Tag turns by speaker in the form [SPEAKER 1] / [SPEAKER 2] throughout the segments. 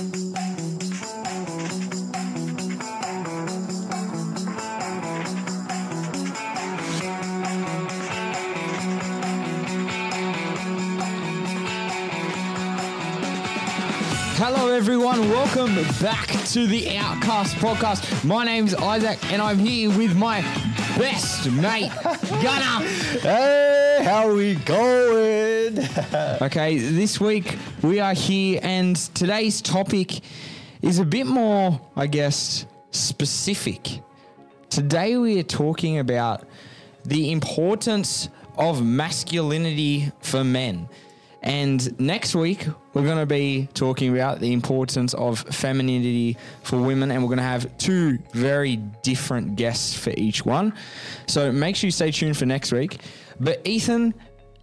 [SPEAKER 1] Hello, everyone. Welcome back to the Outcast podcast. My name's Isaac, and I'm here with my best mate, Gunner.
[SPEAKER 2] Hey, how we going?
[SPEAKER 1] Okay, this week we are here, and today's topic is a bit more, I guess, specific. Today we are talking about the importance of masculinity for men. And next week, we're going to be talking about the importance of femininity for women, and we're going to have two very different guests for each one. So make sure you stay tuned for next week. But Ethan,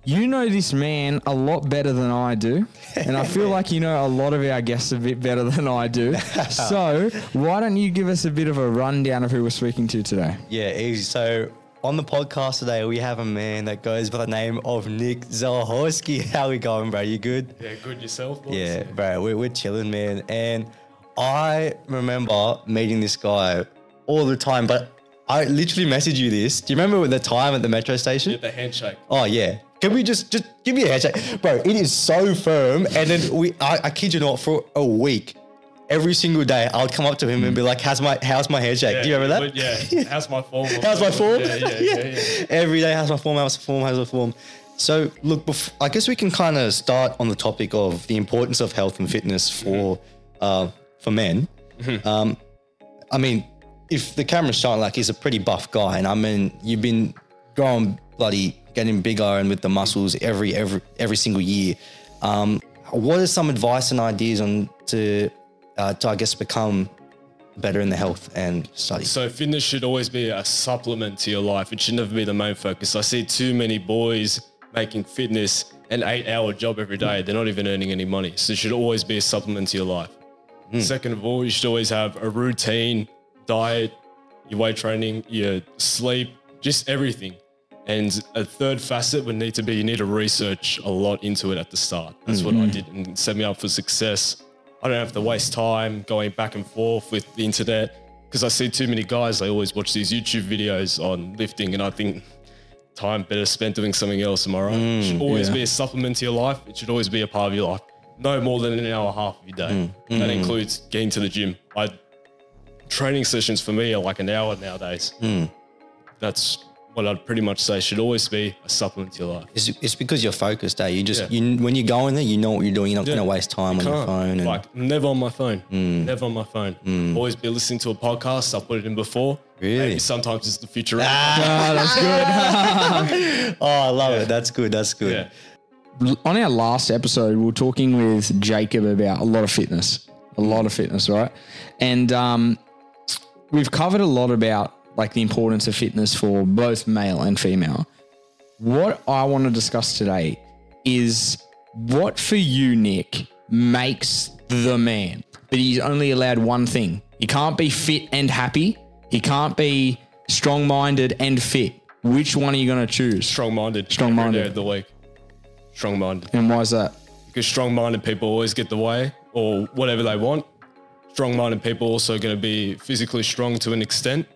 [SPEAKER 1] you know this man a lot better than I do, and I feel like you know a lot of our guests a bit better than I do. So why don't you give us a bit of a rundown of who we're speaking to today?
[SPEAKER 2] Yeah, easy. So on the podcast today, we have a man that goes by the name of Nic Zahorsky. How we going, bro? You good?
[SPEAKER 3] Yeah, good yourself, boys.
[SPEAKER 2] Yeah, bro. We're, we're chilling, man. And I remember meeting this guy all the time, but I literally messaged you this. Do you remember the time at the metro station?
[SPEAKER 3] Get the handshake.
[SPEAKER 2] Oh yeah. Can we just just give me a handshake, bro? It is so firm. And then we, I, I kid you not, for a week, every single day, I would come up to him and be like, "How's my how's my handshake?" Do you remember that?
[SPEAKER 3] Yeah. How's my form?
[SPEAKER 2] How's my form?
[SPEAKER 3] Yeah, yeah, yeah. yeah,
[SPEAKER 2] Every day, how's my form? How's my form? How's my form? So look, I guess we can kind of start on the topic of the importance of health and fitness for uh, for men. Um, I mean, if the camera's showing like he's a pretty buff guy, and I mean, you've been growing bloody, getting bigger and with the muscles every every every single year. Um, what are some advice and ideas on to uh, to I guess become better in the health and studies?
[SPEAKER 3] So fitness should always be a supplement to your life. It should never be the main focus. I see too many boys making fitness an eight-hour job every day. They're not even earning any money. So it should always be a supplement to your life. Second of all, you should always have a routine, diet, your weight training, your sleep, just everything. And a third facet would need to be you need to research a lot into it at the start. That's what I mm-hmm. did and set me up for success. I don't have to waste time going back and forth with the internet because I see too many guys. They always watch these YouTube videos on lifting, and I think time better spent doing something else. Am I right? it should mm, always
[SPEAKER 1] yeah.
[SPEAKER 3] be a supplement to your life. It should always be a part of your life. No more than an hour and a half of your day. Mm, that mm. includes getting to the gym. I training sessions for me are like an hour nowadays. That's what I'd pretty much say should always be a supplement to your life.
[SPEAKER 2] It's, it's because you're focused, eh? You just
[SPEAKER 3] Yeah.
[SPEAKER 2] you when you go in there, you know what you're doing. You're not
[SPEAKER 3] Yeah.
[SPEAKER 2] going to waste time on your
[SPEAKER 3] Can't.
[SPEAKER 2] phone. And
[SPEAKER 3] like never on my phone. Never on my phone. Always be listening to a podcast. I put it in before.
[SPEAKER 2] Really?
[SPEAKER 3] Maybe sometimes it's the future.
[SPEAKER 1] Ah, that's good.
[SPEAKER 2] oh, I love it. That's good. That's good.
[SPEAKER 3] yeah.
[SPEAKER 1] on our last episode, we were talking with Jacob about a lot of fitness, a lot of fitness, right? And um, we've covered a lot about like the importance of fitness for both male and female. What I want to discuss today is what for you, Nic, makes the man. But he's only allowed one thing. He can't be fit and happy. He can't be strong-minded and fit. Which one are you going to choose?
[SPEAKER 3] Strong-minded.
[SPEAKER 1] Strong-minded.
[SPEAKER 3] Every day the week. Strong-minded.
[SPEAKER 1] And why is that?
[SPEAKER 3] Because strong-minded people always get the way or whatever they want. Strong-minded people also going to be physically strong to an extent,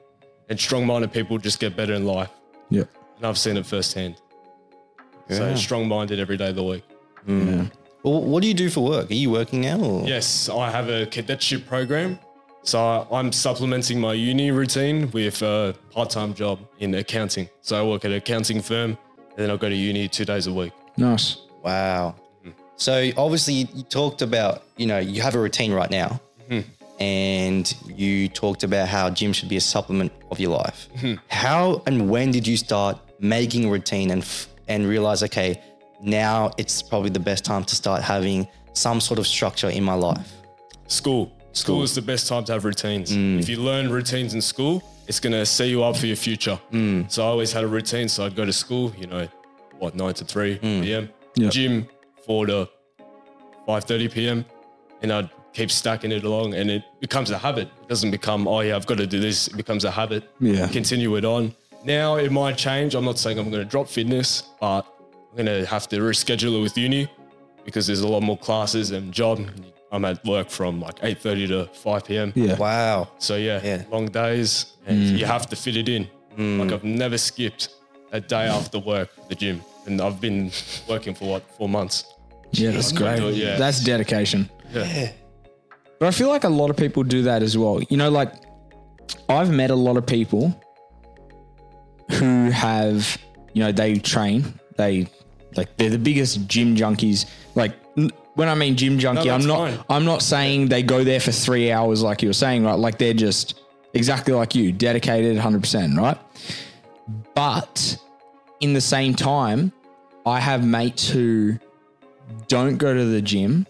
[SPEAKER 3] and strong-minded people just get better in life.
[SPEAKER 1] Yeah.
[SPEAKER 3] And I've seen it firsthand. So strong-minded every day of the week. Mm. Yeah.
[SPEAKER 2] Well, what do you do for work? Are you working now? Or?
[SPEAKER 3] Yes, I have a cadetship program. So I'm supplementing my uni routine with a part-time job in accounting. So I work at an accounting firm, and then I go to uni two days a week.
[SPEAKER 1] Nice.
[SPEAKER 2] Wow. Mm. So obviously you, you talked about you know you have a routine right now, and you talked about how gym should be a supplement of your life. Hmm. How and when did you start making a routine and f- and realize okay now it's probably the best time to start having some sort of structure in my life?
[SPEAKER 3] School. School is the best time to have routines. Hmm. If you learn routines in school, it's going to set you up for your future. Hmm. So I always had a routine. So I'd go to school, you know, what, 9 to 3 p.m.
[SPEAKER 1] Yeah.
[SPEAKER 3] Gym, 4 to 5.30 p.m. And I'd keep stacking it along and it becomes a habit. It doesn't become, oh yeah, I've got to do this. It becomes a habit.
[SPEAKER 1] Yeah.
[SPEAKER 3] Continue it on. Now it might change. I'm not saying I'm going to drop fitness, but I'm going to have to reschedule it with uni because there's a lot more classes and job. I'm at work from like 8:30 to 5 p.m.
[SPEAKER 1] Yeah.
[SPEAKER 2] Wow.
[SPEAKER 3] So yeah,
[SPEAKER 2] Yeah.
[SPEAKER 3] long days, and mm. you have to fit it in. Mm. Like I've never skipped a day after work at the gym, and I've been working for what four months.
[SPEAKER 1] Yeah, that's great.
[SPEAKER 3] it, yeah.
[SPEAKER 1] That's dedication.
[SPEAKER 3] Yeah.
[SPEAKER 1] But I feel like a lot of people do that as well. You know, like I've met a lot of people who have, you know, they train, they like they're the biggest gym junkies. Like when I mean gym junkie,
[SPEAKER 3] No,
[SPEAKER 1] I'm not
[SPEAKER 3] fine.
[SPEAKER 1] I'm not saying they go there for 3 hours like you were saying, right? Like they're just exactly like you, dedicated 100%, right? But in the same time, I have mates who don't go to the gym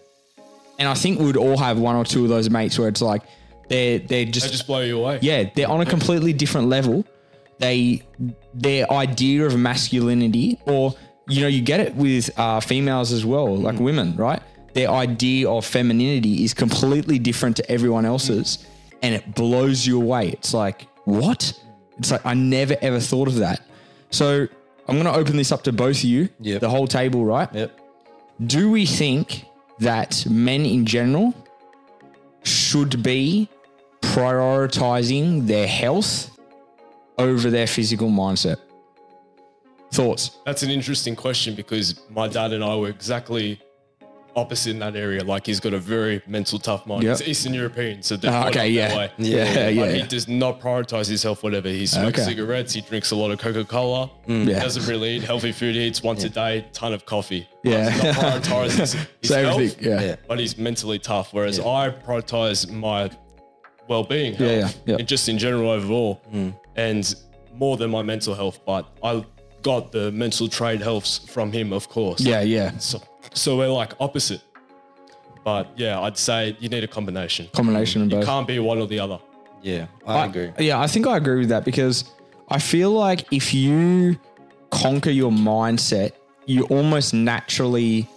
[SPEAKER 1] and I think we'd all have one or two of those mates where it's like they're they're
[SPEAKER 3] They
[SPEAKER 1] just,
[SPEAKER 3] just blow you away.
[SPEAKER 1] yeah they're on a completely different level. They their idea of masculinity, or you know, you get it with uh, females as well, like women, right? Their idea of femininity is completely different to everyone else's, and it blows you away. It's like what? It's like I never ever thought of that. So I'm going to open this up to both of you,
[SPEAKER 2] Yep.
[SPEAKER 1] the whole table, right?
[SPEAKER 2] Yep.
[SPEAKER 1] do we think that men in general should be prioritizing their health over their physical mindset? Thoughts?
[SPEAKER 3] That's an interesting question because my dad and I were exactly opposite in that area. Like he's got a very mental tough mind.
[SPEAKER 1] Yep.
[SPEAKER 3] He's Eastern European, so they're brought
[SPEAKER 1] okay,
[SPEAKER 3] up
[SPEAKER 1] yeah.
[SPEAKER 3] that way.
[SPEAKER 1] Yeah, yeah,
[SPEAKER 3] Like,
[SPEAKER 1] yeah.
[SPEAKER 3] he does not prioritize his health, whatever. He smokes
[SPEAKER 1] Okay.
[SPEAKER 3] cigarettes, he drinks a lot of Coca Cola,
[SPEAKER 1] Yeah.
[SPEAKER 3] doesn't really eat healthy food, he eats once a day, ton of coffee.
[SPEAKER 1] Yeah.
[SPEAKER 3] Does not prioritize his, his
[SPEAKER 1] So
[SPEAKER 3] health,
[SPEAKER 1] yeah.
[SPEAKER 2] Yeah.
[SPEAKER 3] but he's mentally tough. Whereas I prioritize my well being,
[SPEAKER 1] Yeah, yeah, yeah.
[SPEAKER 3] and just in general overall, mm. and more than my mental health. But I got the mental trade helps from him, of course.
[SPEAKER 1] Yeah, yeah.
[SPEAKER 3] So, so we're like opposite. But yeah, I'd say you need a combination.
[SPEAKER 1] Combination of
[SPEAKER 3] You
[SPEAKER 1] both.
[SPEAKER 3] can't be one or the other.
[SPEAKER 2] Yeah. I, agree.
[SPEAKER 1] Yeah, I think I agree with that because I feel like if you conquer your mindset, you almost naturally,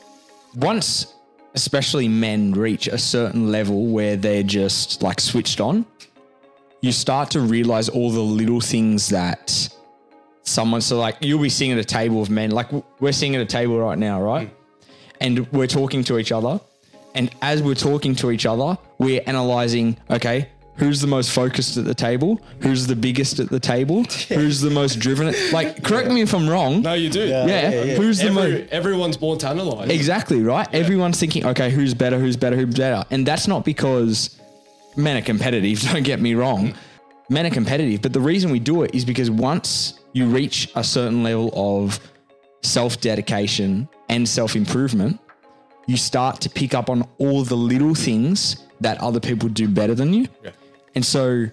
[SPEAKER 1] once especially men reach a certain level where they're just like switched on, you start to realize all the little things that someone, so like you'll be sitting at a table of men, like we're sitting at a table right now, right? Mm. And we're talking to each other. And as we're talking to each other, we're analyzing, okay, who's the most focused at the table? Who's the biggest at the table? Who's the most driven? Like, correct me if I'm wrong.
[SPEAKER 3] No, you do.
[SPEAKER 1] yeah, who's the most?
[SPEAKER 3] Everyone's born to analyze.
[SPEAKER 1] Exactly, right? Everyone's thinking, okay, who's better, who's better, who's better. And that's not because men are competitive, don't get me wrong. Men are competitive, but the reason we do it is because once you reach a certain level of self dedication and self improvement, you start to pick up on all the little things that other people do better than you.
[SPEAKER 3] Yeah.
[SPEAKER 1] And so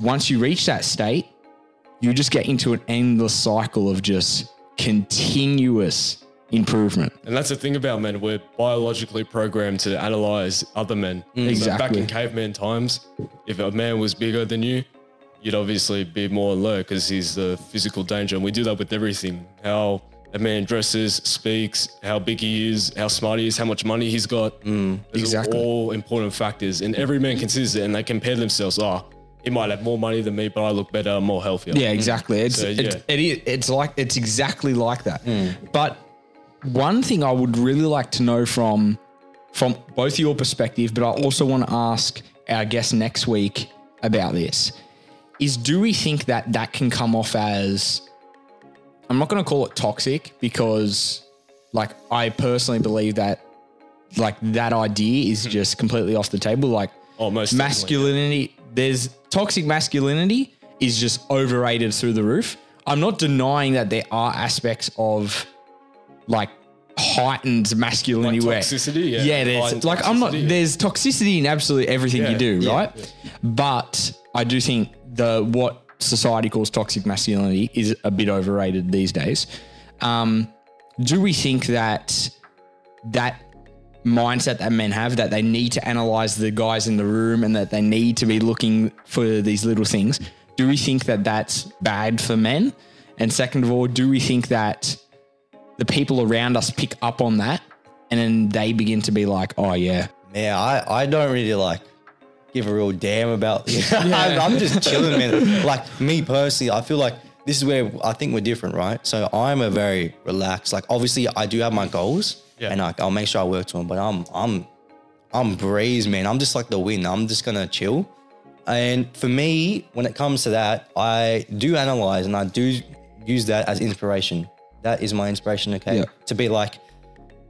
[SPEAKER 1] once you reach that state, you just get into an endless cycle of just continuous improvement.
[SPEAKER 3] And that's the thing about men. We're biologically programmed to analyze other men. So back in caveman times, if a man was bigger than you, you'd obviously be more alert because he's the physical danger. And we do that with everything. How a man dresses, speaks, how big he is, how smart he is, how much money he's got. Hmm, are
[SPEAKER 1] exactly.
[SPEAKER 3] all important factors. And every man considers it and they compare themselves. Oh, he might have more money than me, but I look better, more healthier.
[SPEAKER 1] Yeah, exactly. Hmm. It's
[SPEAKER 3] So, yeah.
[SPEAKER 1] it is, it's like it's exactly like that. Hmm. But one thing I would really like to know from from both your perspective, but I also want to ask our guest next week about this is do we think that that can come off as I'm not going to call it toxic because like I personally believe that like that idea is hmm. just completely off the table. Like
[SPEAKER 3] Oh, most definitely.
[SPEAKER 1] masculinity there's toxic masculinity is just overrated through the roof. I'm not denying that there are aspects of like heightened masculinity
[SPEAKER 3] Like
[SPEAKER 1] where
[SPEAKER 3] toxicity, yeah.
[SPEAKER 1] yeah there's like i'm not there's toxicity in absolutely everything
[SPEAKER 3] Yeah,
[SPEAKER 1] you do
[SPEAKER 3] yeah,
[SPEAKER 1] right? But i do think the what society calls toxic masculinity is a bit overrated these days um do we think that that mindset that men have that they need to analyze the guys in the room and that they need to be looking for these little things. Do we think that that's bad for men? And second of all, do we think that the people around us pick up on that and then they begin to be like, oh, yeah,
[SPEAKER 2] Yeah, I, I don't really like give a real damn about this. I, I'm just chilling, man. Like me personally, I feel like this is where I think we're different, right? So I'm a very relaxed. Like obviously, I do have my goals,
[SPEAKER 3] Yeah.
[SPEAKER 2] and like I'll make sure I work to them. But I'm I'm I'm breeze, man. I'm just like the wind. I'm just gonna chill. And for me, when it comes to that, I do analyze and I do use that as inspiration. That is my inspiration, okay?
[SPEAKER 1] Yeah.
[SPEAKER 2] To be like,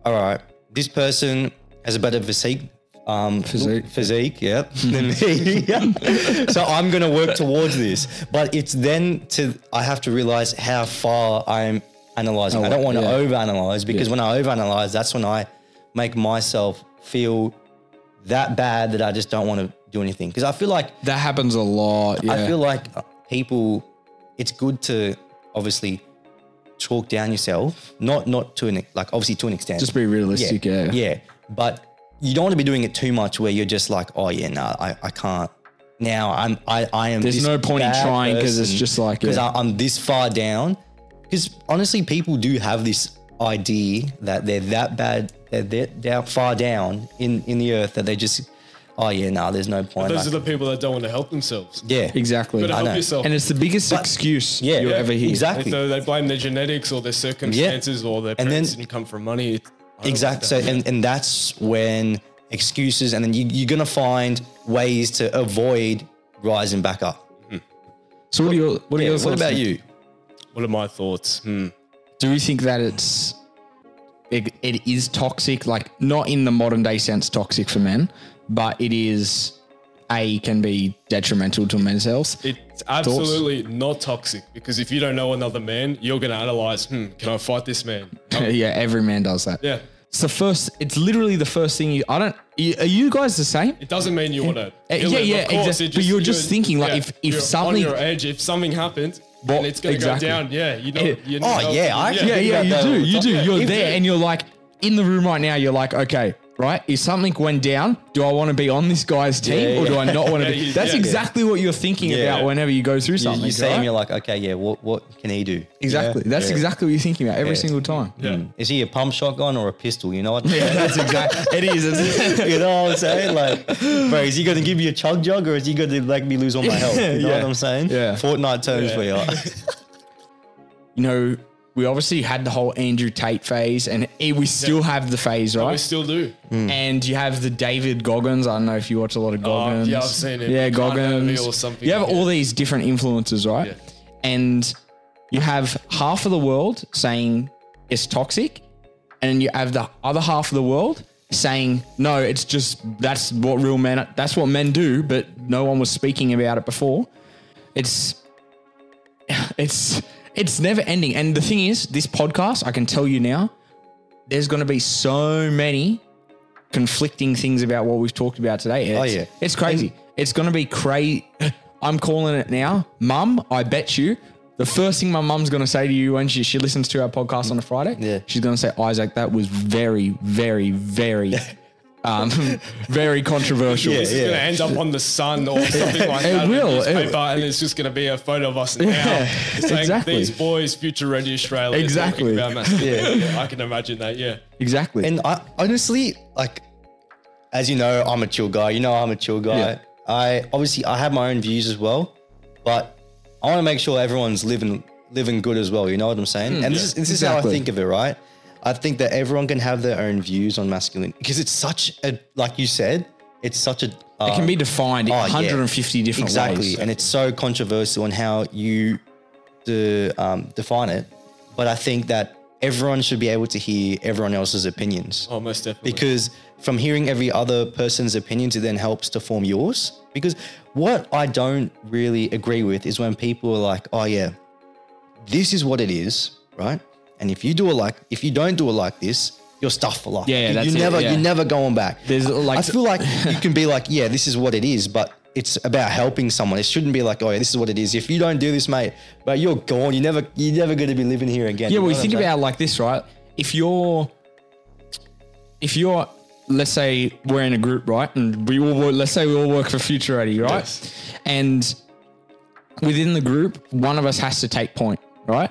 [SPEAKER 2] all right, this person has a better physique. Um,
[SPEAKER 1] Physique.
[SPEAKER 2] physique, yeah, than me. So I'm gonna work towards this, but it's then to I have to realize how far I'm analyzing. I don't want to
[SPEAKER 1] Oh, yeah.
[SPEAKER 2] overanalyze because when I overanalyze, that's when I make myself feel that bad that I just don't want to do anything. Because I feel like
[SPEAKER 1] That happens a lot. Yeah.
[SPEAKER 2] I feel like people, it's good to obviously talk down yourself, not not to an like obviously to an extent.
[SPEAKER 1] Just be realistic, yeah.
[SPEAKER 2] yeah. But you don't want to be doing it too much where you're just like, oh yeah, no, I, I can't. Now I'm I I am.
[SPEAKER 1] There's no point in trying because it's just like,
[SPEAKER 2] because
[SPEAKER 1] yeah.
[SPEAKER 2] I'm this far down. Because honestly, people do have this idea that they're that bad, they're that that far down in in the earth that they just, oh yeah, no, there's no point.
[SPEAKER 3] Those
[SPEAKER 2] Like,
[SPEAKER 3] are the people that don't want to help themselves.
[SPEAKER 2] yeah,
[SPEAKER 1] Exactly.
[SPEAKER 3] Gotta
[SPEAKER 2] I
[SPEAKER 3] help
[SPEAKER 2] know.
[SPEAKER 3] yourself.
[SPEAKER 1] And it's the biggest excuse
[SPEAKER 2] yeah,
[SPEAKER 1] you'll
[SPEAKER 2] yeah,
[SPEAKER 1] ever hear.
[SPEAKER 2] exactly.
[SPEAKER 3] So they blame their genetics or their circumstances or their
[SPEAKER 2] And then-
[SPEAKER 3] parents didn't come from money. It- I don't
[SPEAKER 2] Exactly. So, and, and that's when excuses, and then you, you're going to find ways to avoid rising back up.
[SPEAKER 1] So what are your what are
[SPEAKER 2] Yeah,
[SPEAKER 1] your
[SPEAKER 2] what
[SPEAKER 1] thoughts
[SPEAKER 2] about you?
[SPEAKER 3] what are my thoughts? Hmm.
[SPEAKER 1] Do you think that it's it, it is toxic, like not in the modern day sense toxic for men, but it is a can be detrimental to men's health?
[SPEAKER 3] It's absolutely not toxic because if you don't know another man, you're going to analyze, hmm, can I fight this man?
[SPEAKER 1] yeah, every man does that.
[SPEAKER 3] Yeah.
[SPEAKER 1] It's the first. It's literally the first thing you. I don't. y- Are you guys the same?
[SPEAKER 3] It doesn't mean you want to.
[SPEAKER 1] Uh, yeah, yeah, exactly. But you're just thinking, like, if- if
[SPEAKER 3] you're
[SPEAKER 1] something-
[SPEAKER 3] on your edge, if something happens,
[SPEAKER 1] What-
[SPEAKER 3] and it's going to
[SPEAKER 1] exactly.
[SPEAKER 3] go down. Yeah, you know.
[SPEAKER 1] Yeah.
[SPEAKER 3] You know
[SPEAKER 2] Oh, yeah, I actually
[SPEAKER 1] Yeah,
[SPEAKER 2] think
[SPEAKER 1] yeah, you do. You do. You're there, and you're like in the room right now. You're like, okay, right? If something went down, do I want to be on this guy's team
[SPEAKER 2] Yeah,
[SPEAKER 1] or do. I not want to
[SPEAKER 3] Yeah,
[SPEAKER 1] be?
[SPEAKER 3] you-
[SPEAKER 1] That's
[SPEAKER 3] yeah.
[SPEAKER 1] exactly what you're thinking
[SPEAKER 2] Yeah.
[SPEAKER 1] about whenever you go through something.
[SPEAKER 2] you see
[SPEAKER 1] right?
[SPEAKER 2] him, you're like, okay, yeah, what, what can he do?
[SPEAKER 1] exactly.
[SPEAKER 2] Yeah.
[SPEAKER 1] That's
[SPEAKER 2] Yeah.
[SPEAKER 1] exactly what you're thinking about every
[SPEAKER 2] Yeah.
[SPEAKER 1] single time.
[SPEAKER 3] Yeah. Hmm.
[SPEAKER 2] Is he a pump shotgun or a pistol? You know what?
[SPEAKER 1] Yeah, that's exactly. It is. It's-
[SPEAKER 2] you know what I'm saying? Like, bro, is he going to give me a chug jug or is he going to make me lose all my health? You know
[SPEAKER 1] Yeah.
[SPEAKER 2] what I'm saying?
[SPEAKER 1] Yeah.
[SPEAKER 2] Fortnite terms
[SPEAKER 3] Yeah.
[SPEAKER 2] for you.
[SPEAKER 1] you know, we obviously had the whole Andrew Tate phase, and it, we still have the phase, right?
[SPEAKER 3] We still do. Hmm.
[SPEAKER 1] And you have the David Goggins. I don't know if you watch a lot of Goggins.
[SPEAKER 3] Oh, yeah, I've seen him.
[SPEAKER 1] Yeah,
[SPEAKER 3] Can't Hurt Me
[SPEAKER 1] Goggins.
[SPEAKER 3] or something.
[SPEAKER 1] You have
[SPEAKER 3] Yeah.
[SPEAKER 1] all these different influences, right?
[SPEAKER 3] Yeah.
[SPEAKER 1] And you have half of the world saying it's toxic, and then you have the other half of the world saying no, it's just that's what real men. That's what men do, but no one was speaking about it before. It's it's it's never ending. And the thing is, this podcast, I can tell you now, there's going to be so many conflicting things about what we've talked about today. Oh, it's,
[SPEAKER 2] Oh, yeah.
[SPEAKER 1] it's crazy. It's going to be crazy. I'm calling it now, Mum. I bet you. The first thing my mum's going to say to you when she, she listens to our podcast on a Friday,
[SPEAKER 2] Yeah.
[SPEAKER 1] she's going to say, Isaac, that was very, very, very, um, very controversial.
[SPEAKER 2] Yeah,
[SPEAKER 3] This is
[SPEAKER 2] yeah.
[SPEAKER 3] going to end up on the sun or something like
[SPEAKER 1] It
[SPEAKER 3] that. in the
[SPEAKER 1] will, it-
[SPEAKER 3] newspaper, and it's just going to be a photo of us now
[SPEAKER 1] Yeah,
[SPEAKER 3] saying
[SPEAKER 1] exactly.
[SPEAKER 3] these boys, future ready Australia.
[SPEAKER 1] Exactly.
[SPEAKER 3] Yeah. I can imagine that. Yeah.
[SPEAKER 1] Exactly.
[SPEAKER 2] And I honestly, like, as you know, I'm a chill guy. You know, I'm a chill guy.
[SPEAKER 1] Yeah.
[SPEAKER 2] I obviously I have my own views as well, but I want to make sure everyone's living living good as well. You know what I'm saying? and this is this is how I think of it, right? I think that everyone can have their own views on masculinity because it's such a like you said, it's such a uh,
[SPEAKER 1] it can be defined in
[SPEAKER 2] oh, yeah.
[SPEAKER 1] 150 different
[SPEAKER 2] exactly,
[SPEAKER 1] ways. Exactly.
[SPEAKER 2] And it's so controversial on how you de, um, define it. But I think that everyone should be able to hear everyone else's opinions
[SPEAKER 3] Oh, most definitely.
[SPEAKER 2] because from hearing every other person's opinions, it then helps to form yours. Because what I don't really agree with is when people are like, "Oh yeah, this is what it is," right? And if you do it like, if you don't do it like this, you're stuffed for life.
[SPEAKER 1] Yeah, yeah,
[SPEAKER 2] you,
[SPEAKER 1] that's
[SPEAKER 2] you never,
[SPEAKER 1] yeah.
[SPEAKER 2] you're never going back.
[SPEAKER 1] There's, like-
[SPEAKER 2] I feel like you can be like, "Yeah, this is what it is," but it's about helping someone. It shouldn't be like, "Oh yeah, this is what it is." If you don't do this, mate, but you're gone. You never, you're never going to be living here again.
[SPEAKER 1] Yeah,
[SPEAKER 2] You
[SPEAKER 1] well,
[SPEAKER 2] what
[SPEAKER 1] think about like this, right? If you're, if you're, let's say we're in a group, right, and we all work, let's say we all work for Future Ready, right,
[SPEAKER 3] Yes.
[SPEAKER 1] and within the group, one of us has to take point, right?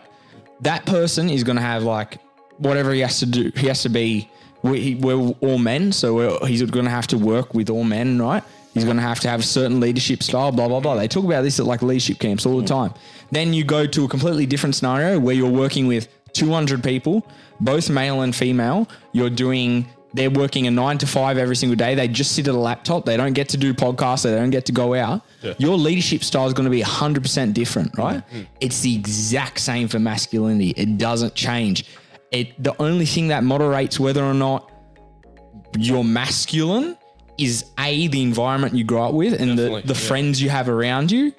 [SPEAKER 1] That person is going to have like whatever he has to do. He has to be. We, we're all men, so we're, he's going to have to work with all men, right? He's going to have to have a certain leadership style, blah blah blah. They talk about this at like leadership camps all the time. Then you go to a completely different scenario where you're working with 200 people, both male and female. You're doing they're working a nine to five every single day. They just sit at a laptop. They don't get to do podcasts. They don't get to go out.
[SPEAKER 3] Yeah.
[SPEAKER 1] Your leadership style is going to be 100% different, right? Mm-hmm. Mm. It's the exact same for masculinity. It doesn't change. It the only thing that moderates whether or not you're masculine is a the environment you grow up with and the, the
[SPEAKER 3] yeah.
[SPEAKER 1] friends you have around you,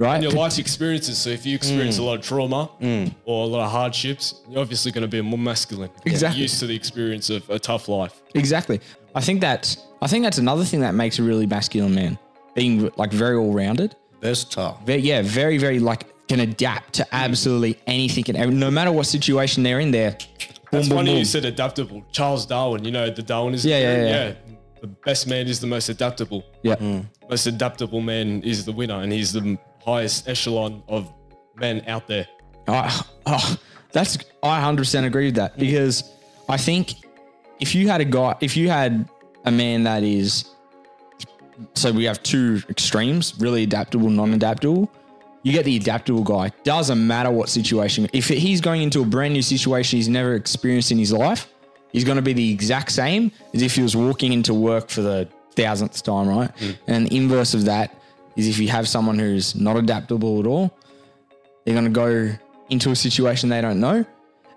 [SPEAKER 1] right?
[SPEAKER 3] And your life experiences. So if you experience mm. a lot of trauma mm. or a lot of hardships, you're obviously going to be more masculine. You're
[SPEAKER 1] Exactly.
[SPEAKER 3] Used to the experience of a tough life.
[SPEAKER 1] Exactly. I think that's I think that's another thing that makes a really masculine man, being like very all rounded.
[SPEAKER 2] Versatile.
[SPEAKER 1] Very, yeah, very very like can adapt to absolutely anything and every, no matter what situation they're in. There,
[SPEAKER 3] It's funny you said adaptable. Charles Darwin, you know the Darwinism.
[SPEAKER 1] Yeah, yeah,
[SPEAKER 3] theory?
[SPEAKER 1] yeah.
[SPEAKER 3] The best man is the most adaptable.
[SPEAKER 1] Yeah, mm.
[SPEAKER 3] Most adaptable man is the winner, and he's the highest echelon of men out there.
[SPEAKER 1] Oh, oh, that's I hundred percent agree with that because I think if you had a guy, if you had a man that is, so we have two extremes, really adaptable, non-adaptable. You get the adaptable guy. Doesn't matter what situation. If he's going into a brand new situation he's never experienced in his life, he's going to be the exact same as if he was walking into work for the thousandth time, right? Mm. And the inverse of that is if you have someone who's not adaptable at all, they're going to go into a situation they don't know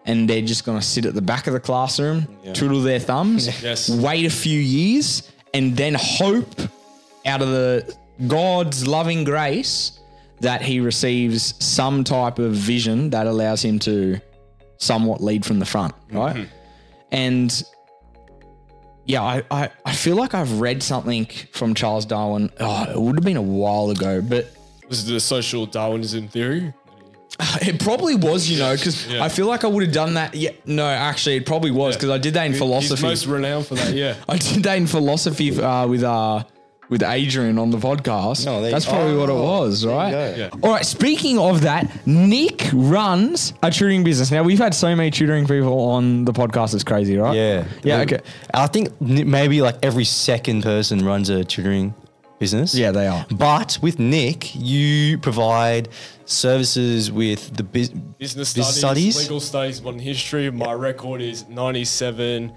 [SPEAKER 1] and they're just going to sit at the back of the classroom, twiddle their thumbs,
[SPEAKER 3] Yes.
[SPEAKER 1] wait a few years, and then hope out of the God's loving grace that he receives some type of vision that allows him to somewhat lead from the front, right? Mm-hmm. And yeah, I, I, I feel like I've read something from Charles Darwin. Oh, it would have been a while ago, but
[SPEAKER 3] Was it the social Darwinism theory?
[SPEAKER 1] It probably was, you know, because
[SPEAKER 3] Yeah.
[SPEAKER 1] I feel like I would have done that. Yeah, no, actually, it probably was because I did that in
[SPEAKER 3] He's
[SPEAKER 1] philosophy.
[SPEAKER 3] most renowned for that. Yeah.
[SPEAKER 1] I did that in philosophy uh, with uh, with Adrian on the podcast.
[SPEAKER 2] No,
[SPEAKER 1] That's probably what it
[SPEAKER 2] oh,
[SPEAKER 1] was,
[SPEAKER 2] there
[SPEAKER 1] right?
[SPEAKER 3] Yeah.
[SPEAKER 1] All right. Speaking of that, Nic runs a tutoring business. Now we've had so many tutoring people on the podcast. It's crazy, right?
[SPEAKER 2] Yeah.
[SPEAKER 1] Yeah. Okay.
[SPEAKER 2] I think maybe like every second person runs a tutoring business.
[SPEAKER 1] Yeah, they are.
[SPEAKER 2] But with Nic, you provide services with the bus-
[SPEAKER 3] Business,
[SPEAKER 2] Business
[SPEAKER 3] studies,
[SPEAKER 2] studies?
[SPEAKER 3] legal studies, modern history. My record is 97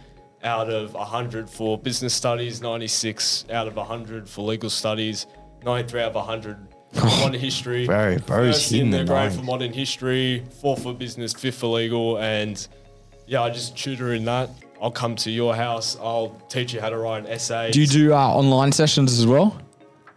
[SPEAKER 3] out of 100 for business studies, 96 out of 100 for legal studies, 93 out of 100 for modern history.
[SPEAKER 2] Bro, bro's
[SPEAKER 3] First in
[SPEAKER 2] hitting
[SPEAKER 3] the
[SPEAKER 2] the
[SPEAKER 3] grade for modern history, fourth for business, fifth for legal, and yeah, I just tutor in that. I'll come to your house. I'll teach you how to write an essay.
[SPEAKER 1] Do you do uh, online sessions as well?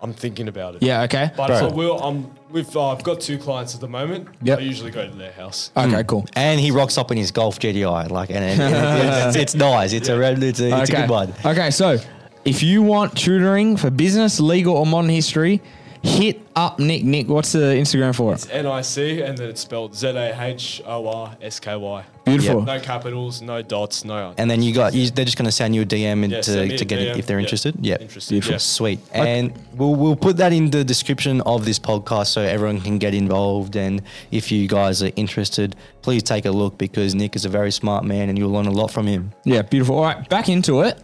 [SPEAKER 3] I'm thinking about it.
[SPEAKER 1] Yeah. Okay.
[SPEAKER 3] But
[SPEAKER 2] Bro.
[SPEAKER 3] I will. I'm with. Uh, I've got two clients at the moment.
[SPEAKER 1] Yep.
[SPEAKER 3] I usually go to their house.
[SPEAKER 1] Okay. Cool.
[SPEAKER 2] and he rocks up in his Golf GTI. Like, and, and, and it's, it's nice. It's a red. It's a, it's a
[SPEAKER 1] okay.
[SPEAKER 2] good one.
[SPEAKER 1] Okay, so if you want tutoring for business, legal, or modern history, hit up Nic. Nic, what's the Instagram for it?
[SPEAKER 3] It's N I C and then it's spelled Z A H O R S K Y.
[SPEAKER 1] Beautiful.
[SPEAKER 3] No capitals, no dots, no.
[SPEAKER 2] And then you got. You, they're just going to send you a DM and
[SPEAKER 3] Yeah,
[SPEAKER 2] to,
[SPEAKER 3] send me
[SPEAKER 2] to
[SPEAKER 3] a
[SPEAKER 2] get it
[SPEAKER 3] DM.
[SPEAKER 2] if they're
[SPEAKER 3] Yeah.
[SPEAKER 2] interested. Yeah.
[SPEAKER 3] Interested, Beautiful. yeah.
[SPEAKER 2] Sweet. And we'll we'll put that in the description of this podcast so everyone can get involved. And if you guys are interested, please take a look because Nic is a very smart man and you'll learn a lot from him.
[SPEAKER 1] Yeah, beautiful. All right, back into it.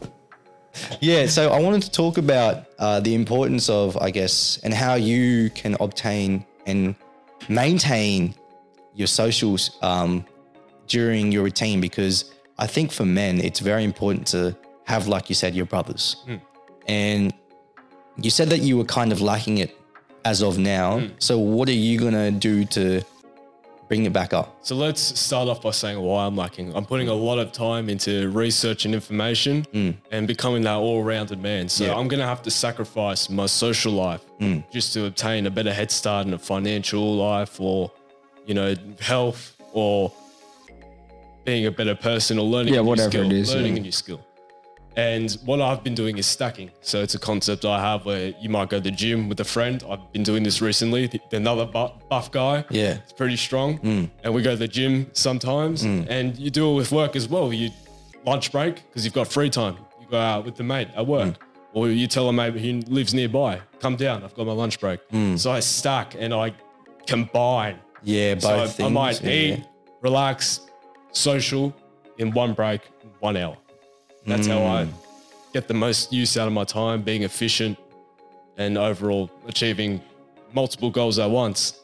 [SPEAKER 2] Yeah, so I wanted to talk about uh, the importance of, I guess, and how you can obtain and maintain your socials um, during your routine because I think for men, it's very important to have, like you said, your brothers. And you said that you were kind of lacking it as of now. So, what are you going to do to bring it back up?
[SPEAKER 3] So let's start off by saying why I'm lacking. I'm putting a lot of time into research and information mm. and becoming that all-rounded man. So
[SPEAKER 2] Yeah.
[SPEAKER 3] I'm gonna have to sacrifice my social life mm. just to obtain a better head start in a financial life or, you know, health or being a better person or learning
[SPEAKER 1] Yeah,
[SPEAKER 3] a new
[SPEAKER 1] whatever
[SPEAKER 3] skill.
[SPEAKER 1] it is,
[SPEAKER 3] learning
[SPEAKER 1] yeah.
[SPEAKER 3] a new skill. And what I've been doing is stacking. So it's a concept I have where you might go to the gym with a friend. I've been doing this recently. The- Another bu- buff guy.
[SPEAKER 2] Yeah.
[SPEAKER 3] It's pretty strong. Mm. And we go to the gym sometimes. Mm. And you do it with work as well. You lunch break because you've got free time. You go out with the mate at work. Mm. Or you tell a mate who lives nearby, come down, I've got my lunch break. So I stack and I combine.
[SPEAKER 2] Yeah, both
[SPEAKER 3] So I,
[SPEAKER 2] things.
[SPEAKER 3] I might
[SPEAKER 2] yeah.
[SPEAKER 3] eat, relax, social in one break, one hour. That's how I get the most use out of my time, being efficient and overall achieving multiple goals at once.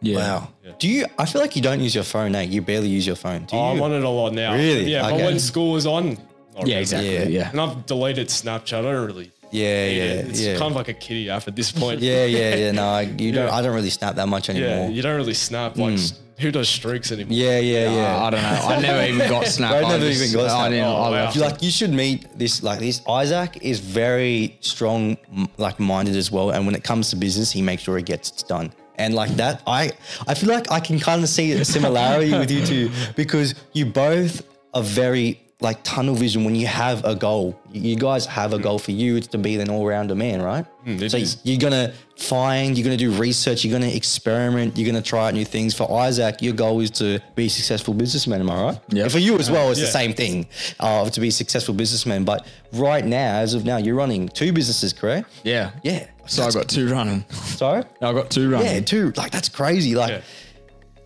[SPEAKER 1] Yeah.
[SPEAKER 2] Wow. Do you? I feel like you don't use your phone, eh? You barely use your phone. Do you?
[SPEAKER 3] Oh, I'm on it a lot now.
[SPEAKER 2] Really?
[SPEAKER 3] Yeah, but when school was on, Not
[SPEAKER 1] Yeah,
[SPEAKER 3] really.
[SPEAKER 1] exactly.
[SPEAKER 2] Yeah.
[SPEAKER 1] Yeah.
[SPEAKER 3] And I've deleted Snapchat. I don't really.
[SPEAKER 2] Yeah,
[SPEAKER 3] need
[SPEAKER 2] yeah,
[SPEAKER 3] it. It's
[SPEAKER 2] yeah.
[SPEAKER 3] kind of like a kitty app at this point.
[SPEAKER 2] yeah, yeah, yeah. No, I, you don't. I don't really snap that much anymore.
[SPEAKER 3] Yeah,
[SPEAKER 2] anymore.
[SPEAKER 3] you don't really snap. Like, s- who does streaks anymore?
[SPEAKER 2] Yeah, yeah, yeah.
[SPEAKER 1] Uh, I don't know. I never even got Snap.
[SPEAKER 2] I
[SPEAKER 1] I
[SPEAKER 2] never
[SPEAKER 1] just-
[SPEAKER 2] even got
[SPEAKER 1] I
[SPEAKER 2] Snap.
[SPEAKER 1] didn't-
[SPEAKER 3] Oh,
[SPEAKER 1] I
[SPEAKER 3] wow.
[SPEAKER 1] left
[SPEAKER 2] You like you should meet this like this Isaac is very strong m- like minded as well and when it comes to business he makes sure it gets it done and like that I I feel like I can kind of see a similarity with you two because you both are very like tunnel vision when you have a goal you you guys have a goal for you it's to be an all-rounder man right
[SPEAKER 3] it
[SPEAKER 2] so
[SPEAKER 3] is.
[SPEAKER 2] you're gonna find you're gonna do research you're gonna experiment you're gonna try out new things for Isaac your goal is to be a successful businessman am I right
[SPEAKER 1] Yeah.
[SPEAKER 2] For you as well it's the same thing uh, to be a successful businessman. But right now, as of now, you're running two businesses, correct?
[SPEAKER 1] Yeah.
[SPEAKER 2] Yeah.
[SPEAKER 1] So I got two running.
[SPEAKER 2] Sorry?
[SPEAKER 1] I've got two running.
[SPEAKER 2] Yeah, two. Like that's crazy. Like
[SPEAKER 3] Yeah.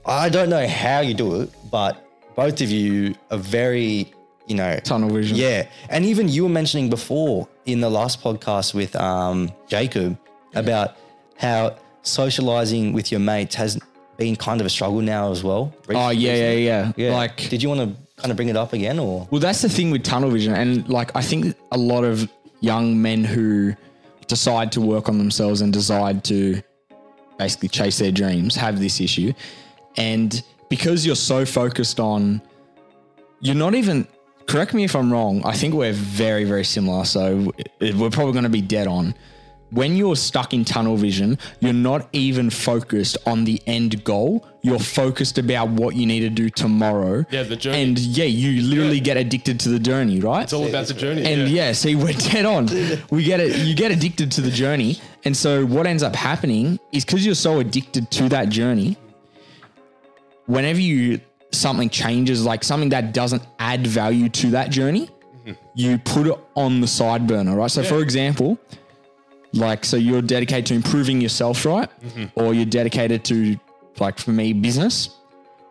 [SPEAKER 2] I don't know how you do it, but both of you are very, you know,
[SPEAKER 1] Tunnel vision.
[SPEAKER 2] Yeah, and even you were mentioning before in the last podcast with um, Jacob about how socializing with your mates has been kind of a struggle now as well.
[SPEAKER 1] Oh yeah, yeah, yeah.
[SPEAKER 2] Yeah.
[SPEAKER 1] Like,
[SPEAKER 2] did you want to kind of bring it up again, or
[SPEAKER 1] well, that's the thing with tunnel vision, and like, I think a lot of young men who decide to work on themselves and decide to basically chase their dreams have this issue, and because you're so focused on, you're not even. Correct me if I'm wrong. I think we're very, very similar. So we're probably going to be dead on. When you're stuck in tunnel vision, you're not even focused on the end goal. You're focused about what you need to do tomorrow.
[SPEAKER 3] Yeah, the journey.
[SPEAKER 1] And yeah, you literally get addicted to the journey, right?
[SPEAKER 3] It's all about the journey.
[SPEAKER 1] And
[SPEAKER 3] yeah.
[SPEAKER 1] yeah, see, we're dead on. We get it. You get addicted to the journey, and so what ends up happening is because you're so addicted to that journey. Whenever you something changes, like something that doesn't add value to that journey, you put it on the side burner, right? So, for example, like, so you're dedicated to improving yourself, right? Mm-hmm. Or you're dedicated to, like, for me, business.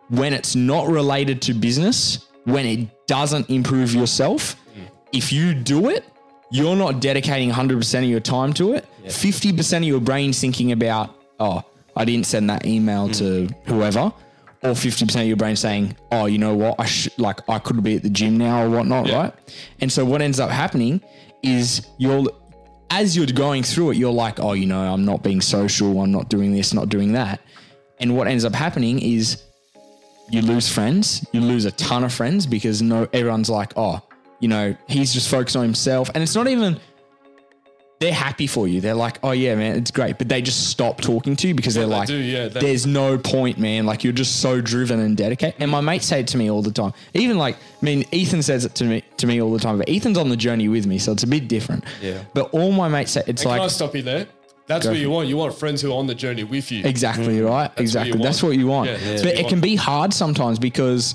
[SPEAKER 1] When it's not related to business, when it doesn't improve yourself, mm. if you do it, you're not dedicating 100% of your time to it. 50% of your brain's thinking about, oh, I didn't send that email to mm. whoever. Or 50% of your brain saying, oh, you know what? I should, like, I could be at the gym now or whatnot,
[SPEAKER 3] Yeah.
[SPEAKER 1] right? And so what ends up happening is you're, as you're going through it, you're like, oh, you know, I'm not being social. I'm not doing this, not doing that. And what ends up happening is you lose friends. You lose a ton of friends because no, everyone's like, oh, you know, he's just focused on himself, and it's not even. They're happy for you. They're like, oh yeah, man, it's great, but they just stop talking to you because they're
[SPEAKER 3] they
[SPEAKER 1] like,
[SPEAKER 3] do, yeah, they-
[SPEAKER 1] there's no point, man. Like you're just so driven and dedicated. And my mates say it to me all the time. Even like, I mean, Ethan says it to me to me all the time, but Ethan's on the journey with me, so it's a bit different.
[SPEAKER 2] Yeah.
[SPEAKER 1] But all my mates say it's
[SPEAKER 3] And
[SPEAKER 1] like
[SPEAKER 3] can I stop you there? That's what you want. You want friends who are on the journey with you.
[SPEAKER 1] Exactly mm. right.
[SPEAKER 3] what you
[SPEAKER 1] exactly.
[SPEAKER 3] want.
[SPEAKER 1] That's what you want.
[SPEAKER 3] Yeah, that's
[SPEAKER 1] but
[SPEAKER 3] what
[SPEAKER 1] it can be hard sometimes because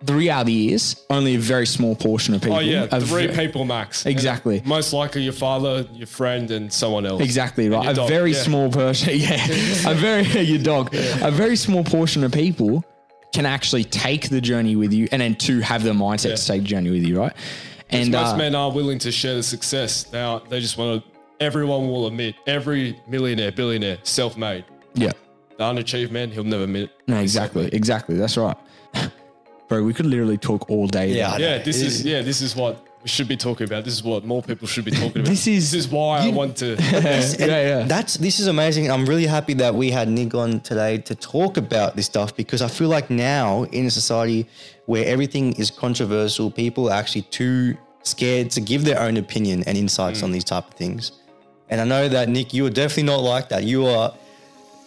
[SPEAKER 1] the reality is only a very small portion of people.
[SPEAKER 3] Oh yeah,
[SPEAKER 1] are
[SPEAKER 3] three people max. And
[SPEAKER 1] Exactly.
[SPEAKER 3] most likely your father, your friend, and someone else.
[SPEAKER 1] Exactly right. A
[SPEAKER 3] dog,
[SPEAKER 1] very
[SPEAKER 3] yeah.
[SPEAKER 1] small person. Yeah. a very your dog. A very small portion of people can actually take the journey with you, and then to have the mindset
[SPEAKER 3] Yeah.
[SPEAKER 1] to take the journey with you, right? And
[SPEAKER 3] Most
[SPEAKER 1] uh,
[SPEAKER 3] men are willing to share the success. Now they just want to. Everyone will admit every millionaire, billionaire, self-made.
[SPEAKER 1] yeah.
[SPEAKER 3] The unachieved man, he'll never admit it.
[SPEAKER 1] No, exactly, exactly. That's right. Bro, we could literally talk all day.
[SPEAKER 2] Yeah,
[SPEAKER 1] about
[SPEAKER 2] I
[SPEAKER 1] it.
[SPEAKER 3] Yeah, this is yeah, this is what we should be talking about. This is what more people should be talking about.
[SPEAKER 1] This is-
[SPEAKER 3] this is why I want to.
[SPEAKER 2] And
[SPEAKER 1] yeah, yeah.
[SPEAKER 2] That's this is amazing. I'm really happy that we had Nic on today to talk about this stuff because I feel like now in a society where everything is controversial, people are actually too scared to give their own opinion and insights
[SPEAKER 1] Mm.
[SPEAKER 2] on these type of things. And I know that Nic, you are definitely not like that. You are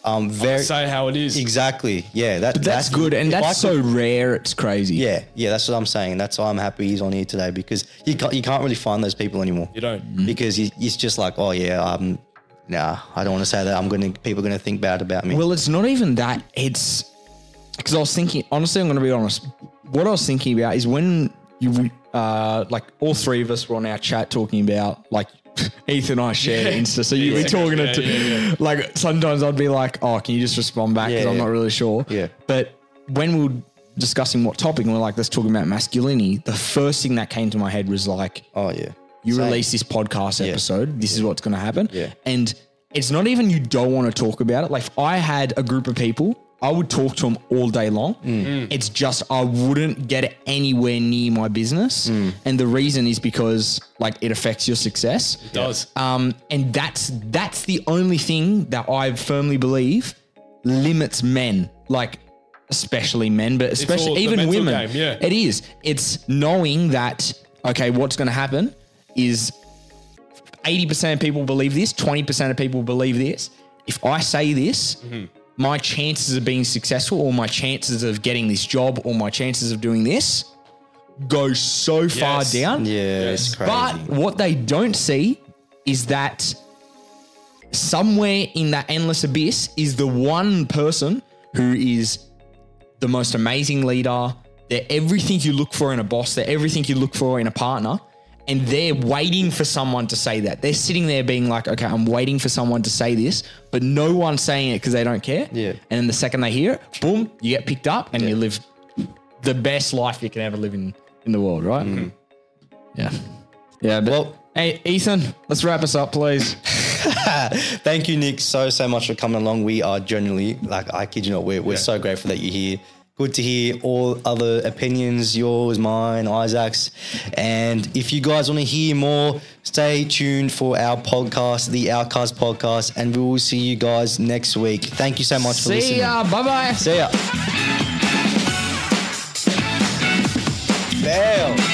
[SPEAKER 2] um very
[SPEAKER 3] say how it is.
[SPEAKER 2] exactly yeah. That
[SPEAKER 1] But that's good, and
[SPEAKER 2] if I
[SPEAKER 1] that's so
[SPEAKER 2] could-
[SPEAKER 1] rare. It's crazy.
[SPEAKER 2] yeah yeah. That's what I'm saying. That's why I'm happy he's on here today because you can't you can't really find those people anymore
[SPEAKER 3] You don't.
[SPEAKER 1] Mm.
[SPEAKER 2] because he, he's just like, oh yeah, um, nah, I don't want to say that. I'm gonna people are gonna think bad about me.
[SPEAKER 1] Well, it's not even that. It's because I was thinking. Honestly, I'm going to be honest. What I was thinking about is when you, uh, like all three of us were on our chat talking about like. Ethan and I share Insta, so you were
[SPEAKER 3] Yeah,
[SPEAKER 1] talking
[SPEAKER 3] yeah,
[SPEAKER 1] to
[SPEAKER 3] yeah, yeah.
[SPEAKER 1] like sometimes I'd be like, "Oh, can you just respond back?" Because
[SPEAKER 2] Yeah,
[SPEAKER 1] I'm not really sure.
[SPEAKER 2] Yeah.
[SPEAKER 1] But when we were discussing what topic, and we're like, "Let's talk about masculinity," the first thing that came to my head was like,
[SPEAKER 2] oh yeah,
[SPEAKER 1] you
[SPEAKER 2] Same.
[SPEAKER 1] release this podcast
[SPEAKER 2] Yeah.
[SPEAKER 1] episode, this is what's going to happen.
[SPEAKER 2] Yeah.
[SPEAKER 1] And it's not even you don't want to talk about it. Like I had a group of people I would talk to them all day long. It's just I wouldn't get anywhere near my business, and the reason is because like it affects your success.
[SPEAKER 3] It does.
[SPEAKER 1] Um, and that's that's the only thing that I firmly believe limits men, like especially men, but especially even women.
[SPEAKER 3] game, yeah.
[SPEAKER 1] It is. It's knowing that okay, what's going to happen is eighty percent of people believe this, twenty percent of people believe this. If I say this.
[SPEAKER 3] Mm-hmm.
[SPEAKER 1] My chances of being successful, or my chances of getting this job, or my chances of doing this, go so far down.
[SPEAKER 2] Yeah, it's crazy.
[SPEAKER 1] But what they don't see is that somewhere in that endless abyss is the one person who is the most amazing leader. They're everything you look for in a boss, they're everything you look for in a partner. And they're waiting for someone to say that. They're sitting there being like, okay, I'm waiting for someone to say this, but no one's saying it because they don't care.
[SPEAKER 2] Yeah.
[SPEAKER 1] And then the second they hear it, boom, you get picked up and you live the best life you can ever live in, in the world, right? Mm-hmm. Yeah. Yeah. But
[SPEAKER 2] Well-
[SPEAKER 1] hey, Ethan, let's wrap us up, please.
[SPEAKER 2] Thank you, Nic, so so much for coming along. We are genuinely like I kid you not, we're, we're so grateful that you're here good to hear all other opinions, yours, mine, Isaac's. And if you guys want to hear more, stay tuned for our podcast, the Outcast Podcast, and we will see you guys next week. Thank you so much
[SPEAKER 1] see for
[SPEAKER 2] listening.
[SPEAKER 1] See ya. Bye bye.
[SPEAKER 2] See ya. Damn.